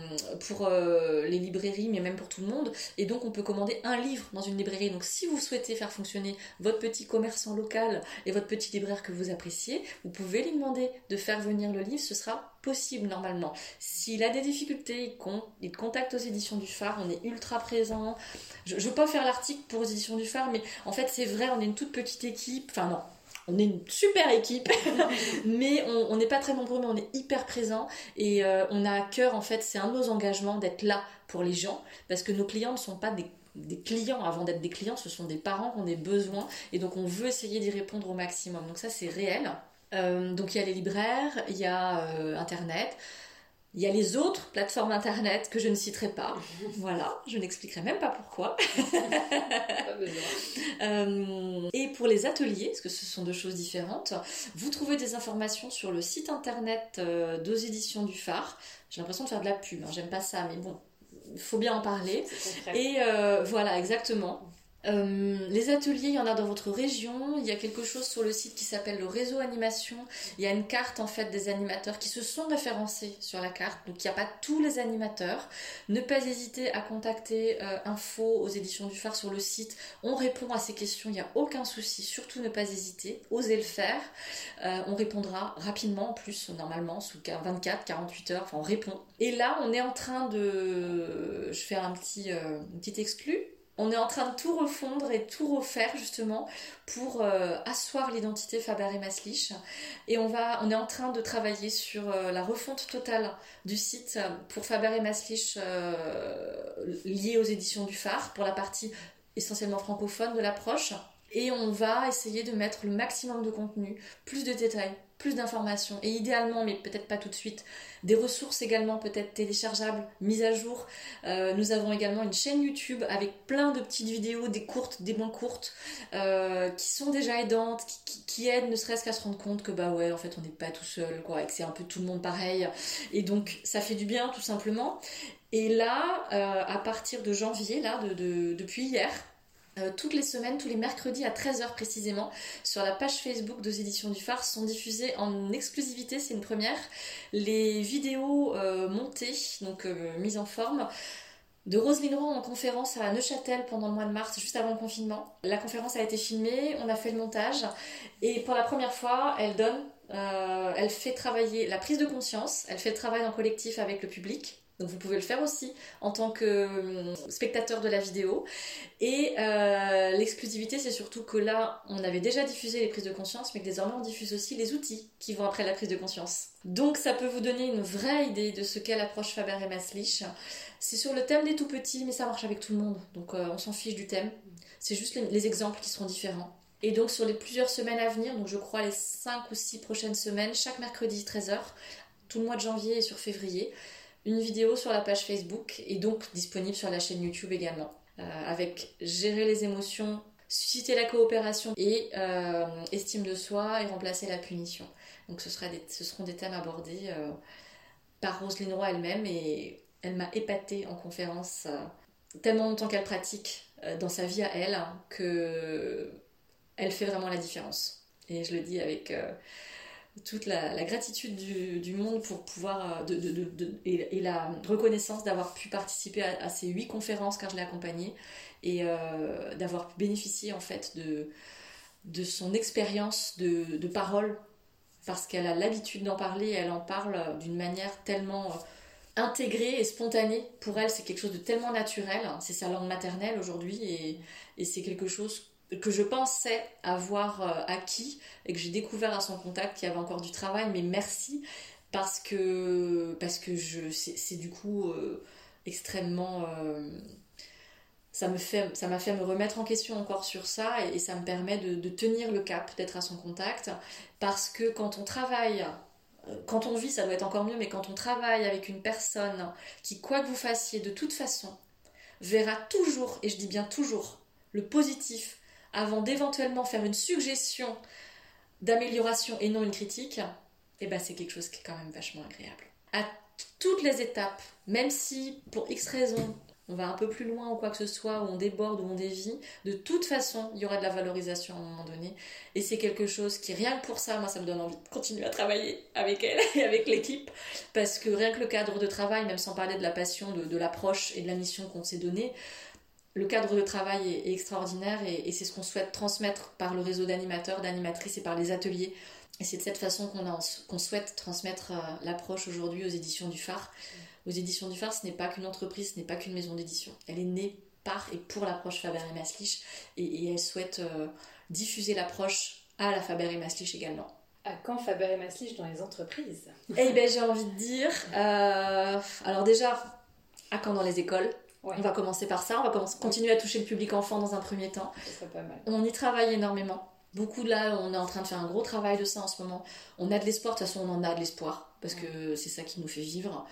pour euh, les librairies, mais même pour tout le monde. Et donc, on peut commander un livre dans une librairie. Donc, si vous souhaitez faire fonctionner votre petit commerçant local et votre petit libraire que vous appréciez, vous pouvez lui demander de faire venir le livre. Ce sera possible normalement. S'il a des difficultés, il, contacte aux éditions du phare, on est ultra présent. Je ne veux pas faire l'article pour aux éditions du phare, mais en fait c'est vrai, on est une toute petite équipe. Enfin non, on est une super équipe, [laughs] mais on n'est pas très nombreux, mais on est hyper présent et euh, on a à cœur, en fait, c'est un de nos engagements d'être là pour les gens, parce que nos clients ne sont pas des, clients avant d'être des clients, ce sont des parents qui ont des besoins, et donc on veut essayer d'y répondre au maximum. Donc ça, c'est réel. Euh, donc il y a les libraires, il y a euh, Internet. Il y a les autres plateformes internet que je ne citerai pas. [laughs] voilà, je n'expliquerai même pas pourquoi. [laughs] pas besoin. Euh, et pour les ateliers, parce que ce sont deux choses différentes, vous trouvez des informations sur le site internet euh, d'aux éditions du phare. J'ai l'impression de faire de la pub, hein, j'aime pas ça, mais bon, il faut bien en parler. Et euh, voilà, exactement. Euh, les ateliers, il y en a dans votre région. Il y a quelque chose sur le site qui s'appelle le réseau animation. Il y a une carte en fait des animateurs qui se sont référencés sur la carte. Donc il n'y a pas tous les animateurs. Ne pas hésiter à contacter euh, Info aux éditions du phare sur le site. On répond à ces questions, il n'y a aucun souci. Surtout ne pas hésiter. Osez le faire. Euh, on répondra rapidement en plus, normalement, sous 24, 48 heures. Enfin, on répond. Et là, on est en train de. Je fais un petit, un petit exclu on est en train de tout refondre et tout refaire justement pour euh, asseoir l'identité Faber et Maslich. Et on va on est en train de travailler sur euh, la refonte totale du site pour Faber et Maslich euh, lié aux éditions du phare pour la partie essentiellement francophone de l'approche. Et on va essayer de mettre le maximum de contenu, plus de détails, plus d'informations et idéalement, mais peut-être pas tout de suite, des ressources également peut-être téléchargeables, mises à jour. Euh, nous avons également une chaîne YouTube avec plein de petites vidéos, des courtes, des moins courtes, euh, qui sont déjà aidantes, qui, aident ne serait-ce qu'à se rendre compte que bah ouais, en fait on n'est pas tout seul, quoi, et que c'est un peu tout le monde pareil. Et donc ça fait du bien tout simplement. Et là, euh, à partir de janvier, là, de, depuis hier, euh, toutes les semaines, tous les mercredis à 13h précisément, sur la page Facebook des éditions du phare sont diffusées en exclusivité, c'est une première, les vidéos euh, montées, donc euh, mises en forme, de Roselyne Roux en conférence à Neuchâtel pendant le mois de mars, juste avant le confinement. La conférence a été filmée, on a fait le montage, et pour la première fois, elle donne elle fait travailler la prise de conscience, elle fait le travail en collectif avec le public. Donc vous pouvez le faire aussi en tant que hum, spectateur de la vidéo. Et euh, l'exclusivité, c'est surtout que là, on avait déjà diffusé les prises de conscience, mais que désormais on diffuse aussi les outils qui vont après la prise de conscience. Donc ça peut vous donner une vraie idée de ce qu'est l'approche Faber et Maslich. C'est sur le thème des tout petits, mais ça marche avec tout le monde. Donc euh, on s'en fiche du thème. C'est juste les, les, exemples qui seront différents. Et donc sur les plusieurs semaines à venir, donc je crois les 5 ou 6 prochaines semaines, chaque mercredi 13h, tout le mois de janvier et sur février, une vidéo sur la page Facebook et donc disponible sur la chaîne YouTube également. Euh, avec gérer les émotions, susciter la coopération et euh, estime de soi et remplacer la punition. Donc ce, sera ce seront des thèmes abordés euh, par Roselyne Roy elle-même et elle m'a épatée en conférence tellement longtemps qu'elle pratique dans sa vie à elle hein, que elle fait vraiment la différence. Et je le dis avec toute la, gratitude du, monde pour pouvoir euh, et, la reconnaissance d'avoir pu participer à, ces huit conférences car je l'ai accompagnée et euh, d'avoir pu bénéficier en fait de, son expérience de, parole. Parce qu'elle a l'habitude d'en parler et elle en parle d'une manière tellement euh, intégrée et spontanée. Pour elle c'est quelque chose de tellement naturel. C'est sa langue maternelle aujourd'hui et c'est quelque chose que je pensais avoir euh, acquis et que j'ai découvert à son contact qu'il y avait encore du travail, mais merci parce que, parce que je, c'est, du coup euh, extrêmement. Euh, ça, me fait, ça m'a fait me remettre en question encore sur ça et, ça me permet de, de, tenir le cap, d'être à son contact parce que quand on travaille. Quand on vit, ça doit être encore mieux, mais quand on travaille avec une personne qui, quoi que vous fassiez, de toute façon, verra toujours, et je dis bien toujours, le positif avant d'éventuellement faire une suggestion d'amélioration et non une critique, eh ben c'est quelque chose qui est quand même vachement agréable. À toutes les étapes, même si pour X raisons on va un peu plus loin ou quoi que ce soit, ou on déborde ou on dévie, de toute façon, il y aura de la valorisation à un moment donné. Et c'est quelque chose qui, rien que pour ça, moi, ça me donne envie de continuer à travailler avec elle [laughs] et avec l'équipe. Parce que rien que le cadre de travail, même sans parler de la passion, de, de l'approche et de la mission qu'on s'est donnée, le cadre de travail est, extraordinaire et, c'est ce qu'on souhaite transmettre par le réseau d'animateurs, d'animatrices et par les ateliers. Et c'est de cette façon qu'on souhaite transmettre euh, l'approche aujourd'hui aux éditions du Phare. Aux éditions du Phare, ce n'est pas qu'une entreprise, ce n'est pas qu'une maison d'édition. Elle est née par et pour l'approche Faber et Maslich et, elle souhaite euh, diffuser l'approche à la Faber et Maslich également. À quand Faber et Maslich dans les entreprises? Eh bien, j'ai envie de dire. Euh, alors, déjà, à quand dans les écoles? On va commencer par ça, on va continuer à toucher le public enfant dans un premier temps. Pas mal. On y travaille énormément. Beaucoup de là, on est en train de faire un gros travail de ça en ce moment. On a de l'espoir, de toute façon on en a de l'espoir, parce que c'est ça qui nous fait vivre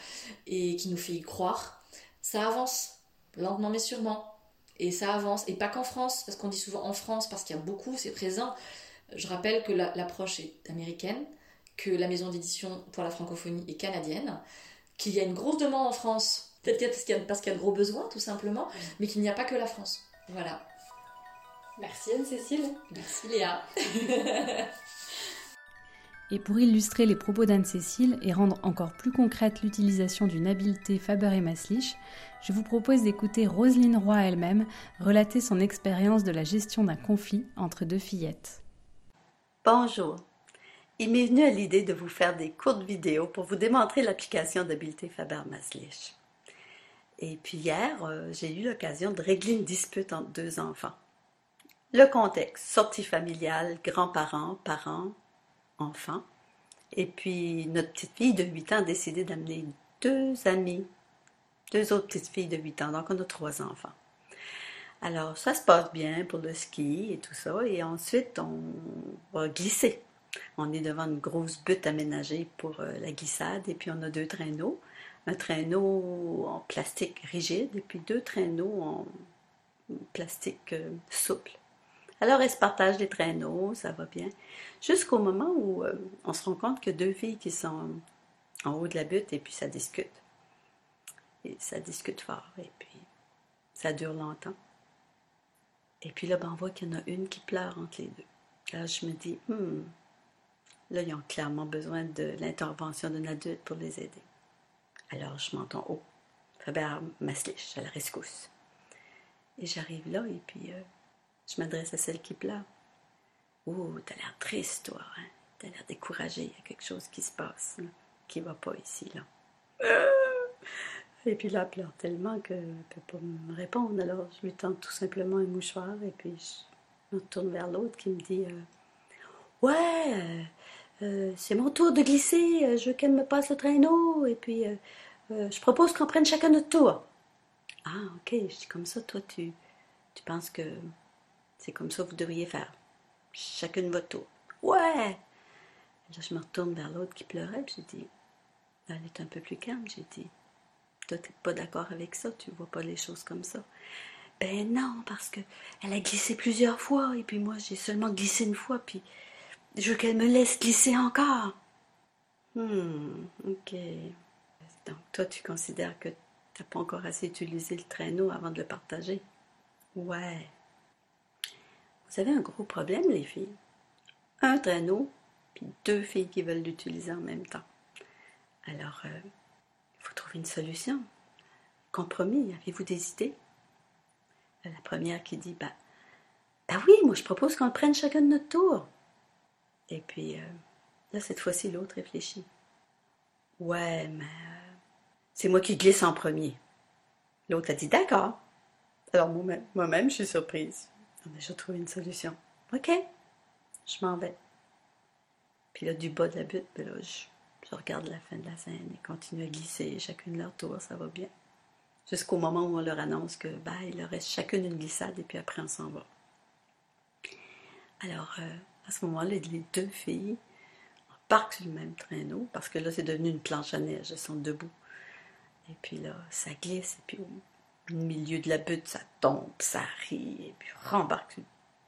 et qui nous fait y croire. Ça avance, lentement mais sûrement. Et ça avance, et pas qu'en France, parce qu'on dit souvent en France, parce qu'il y a beaucoup, c'est présent. Je rappelle que l'approche est américaine, que la maison d'édition pour la francophonie est canadienne, qu'il y a une grosse demande en France Peut-être parce qu'il y, y, a de gros besoins, tout simplement, mais qu'il n'y a pas que la France. Voilà. Merci Anne-Cécile. Merci Léa. [laughs] et pour illustrer les propos d'Anne-Cécile et rendre encore plus concrète l'utilisation d'une habileté Faber et Maslich, je vous propose d'écouter Roselyne Roy elle-même relater son expérience de la gestion d'un conflit entre deux fillettes. Bonjour. Il m'est venu à l'idée de vous faire des courtes vidéos pour vous démontrer l'application d'habileté Faber-Maslich. Et puis hier, euh, j'ai eu l'occasion de régler une dispute entre deux enfants. Le contexte, sortie familiale, grands-parents, parents, enfants. Et puis notre petite fille de 8 ans a décidé d'amener deux amis, deux autres petites filles de 8 ans, donc on a trois enfants. Alors ça se passe bien pour le ski et tout ça, et ensuite on va glisser. On est devant une grosse butte aménagée pour euh, la glissade, et puis on a deux traîneaux un traîneau en plastique rigide et puis deux traîneaux en plastique euh, souple. Alors, elles se partagent les traîneaux, ça va bien, jusqu'au moment où euh, on se rend compte que deux filles qui sont en haut de la butte et puis ça discute. Et ça discute fort et puis ça dure longtemps. Et puis là, ben, on voit qu'il y en a une qui pleure entre les deux. Là, je me dis, hmm, là, ils ont clairement besoin de l'intervention d'un adulte pour les aider. Alors je m'entends haut. Faber Maslich à la rescousse. Et j'arrive là et puis euh, je m'adresse à celle qui pleure. Oh, t'as l'air triste, toi. Hein? t'as l'air découragée, il y a quelque chose qui se passe, qui va pas ici, là. Et puis là, elle pleure tellement qu'elle ne peut pas me répondre. Alors, je lui tente tout simplement un mouchoir et puis je me tourne vers l'autre qui me dit euh, Ouais, euh, euh, c'est mon tour de glisser, je veux qu'elle me passe le traîneau et puis je propose qu'on prenne chacun notre tour. Ah, ok, je dis comme ça, toi, tu, tu penses que c'est comme ça que vous devriez faire. Chacune votre tour. Ouais! Là, je me retourne vers l'autre qui pleurait, puis j'ai dit Elle est un peu plus calme, j'ai dit toi, tu n'es pas d'accord avec ça, tu vois pas les choses comme ça. Ben non, parce que elle a glissé plusieurs fois, et puis moi, j'ai seulement glissé une fois, puis je veux qu'elle me laisse glisser encore. Hmm, ok. Donc, toi, tu considères que tu n'as pas encore assez utilisé le traîneau avant de le partager? Ouais. Vous avez un gros problème, les filles. Un traîneau, puis deux filles qui veulent l'utiliser en même temps. Alors, euh, il faut trouver une solution. Compromis, avez-vous des idées? La première qui dit, bah, bah oui, moi je propose qu'on prenne chacun de notre tour. Et puis, euh, là, cette fois-ci, l'autre réfléchit. Ouais, mais euh, c'est moi qui glisse en premier. L'autre a dit, d'accord. Alors moi-même, moi-même, je suis surprise. On a déjà trouvé une solution. OK, je m'en vais. Puis là, du bas de la butte, ben là, je regarde la fin de la scène et continue à glisser chacune leur tour, ça va bien. Jusqu'au moment où on leur annonce que bah, il leur reste chacune une glissade et puis après on s'en va. Alors, euh, à ce moment-là, les deux filles partent sur le même traîneau parce que là, c'est devenu une planche à neige, elles sont debout. Et puis là, ça glisse et puis au milieu de la butte, ça tombe, ça rit et puis rembarque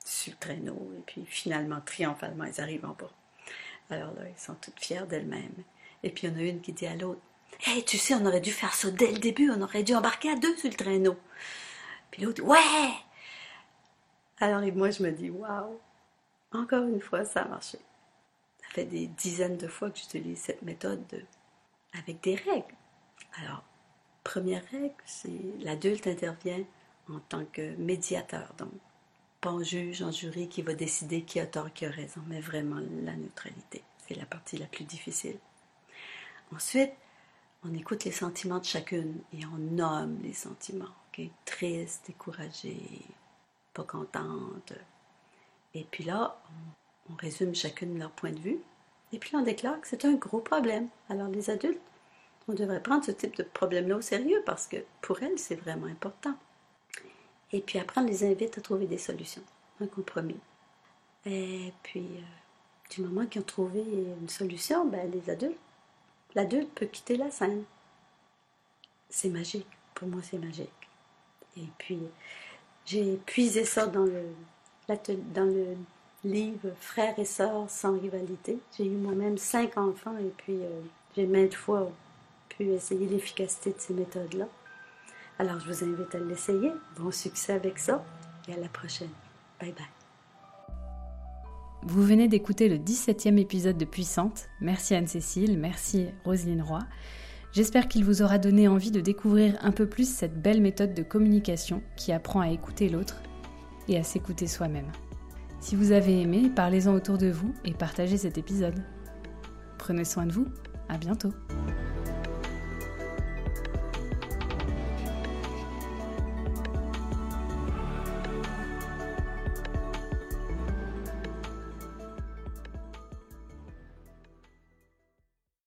sur le traîneau et puis finalement, triomphalement, ils arrivent en bas. Alors là, ils sont toutes fières d'elles-mêmes. Et puis il y en a une qui dit à l'autre Hey, tu sais, on aurait dû faire ça dès le début, on aurait dû embarquer à deux sur le traîneau. Puis l'autre Ouais Alors moi, je me dis Waouh Encore une fois, ça a marché. Ça fait des dizaines de fois que j'utilise cette méthode avec des règles. Alors, première règle, c'est l'adulte intervient en tant que médiateur, donc pas en juge, en jury qui va décider qui a tort, qui a raison, mais vraiment la neutralité. C'est la partie la plus difficile. Ensuite, on écoute les sentiments de chacune et on nomme les sentiments. Triste, découragée, pas contente. Et puis là, on, résume chacune leur point de vue. Et puis on déclare que c'est un gros problème. Alors les adultes, on devrait prendre ce type de problème-là au sérieux parce que pour elles, c'est vraiment important. Et puis après, on les invite à trouver des solutions, un compromis. Et puis, euh, du moment qu'ils ont trouvé une solution, ben, les adultes, l'adulte peut quitter la scène. C'est magique. Pour moi, c'est magique. Et puis, j'ai puisé ça dans le, dans le livre Frères et sœurs sans rivalité. J'ai eu moi-même cinq enfants et puis euh, j'ai maintes fois pu essayer l'efficacité de ces méthodes-là. Alors je vous invite à l'essayer. Bon succès avec ça et à la prochaine. Bye bye. Vous venez d'écouter le 17e épisode de Puissante. Merci Anne-Cécile, merci Roselyne Roy. J'espère qu'il vous aura donné envie de découvrir un peu plus cette belle méthode de communication qui apprend à écouter l'autre et à s'écouter soi-même. Si vous avez aimé, parlez-en autour de vous et partagez cet épisode. Prenez soin de vous, à bientôt.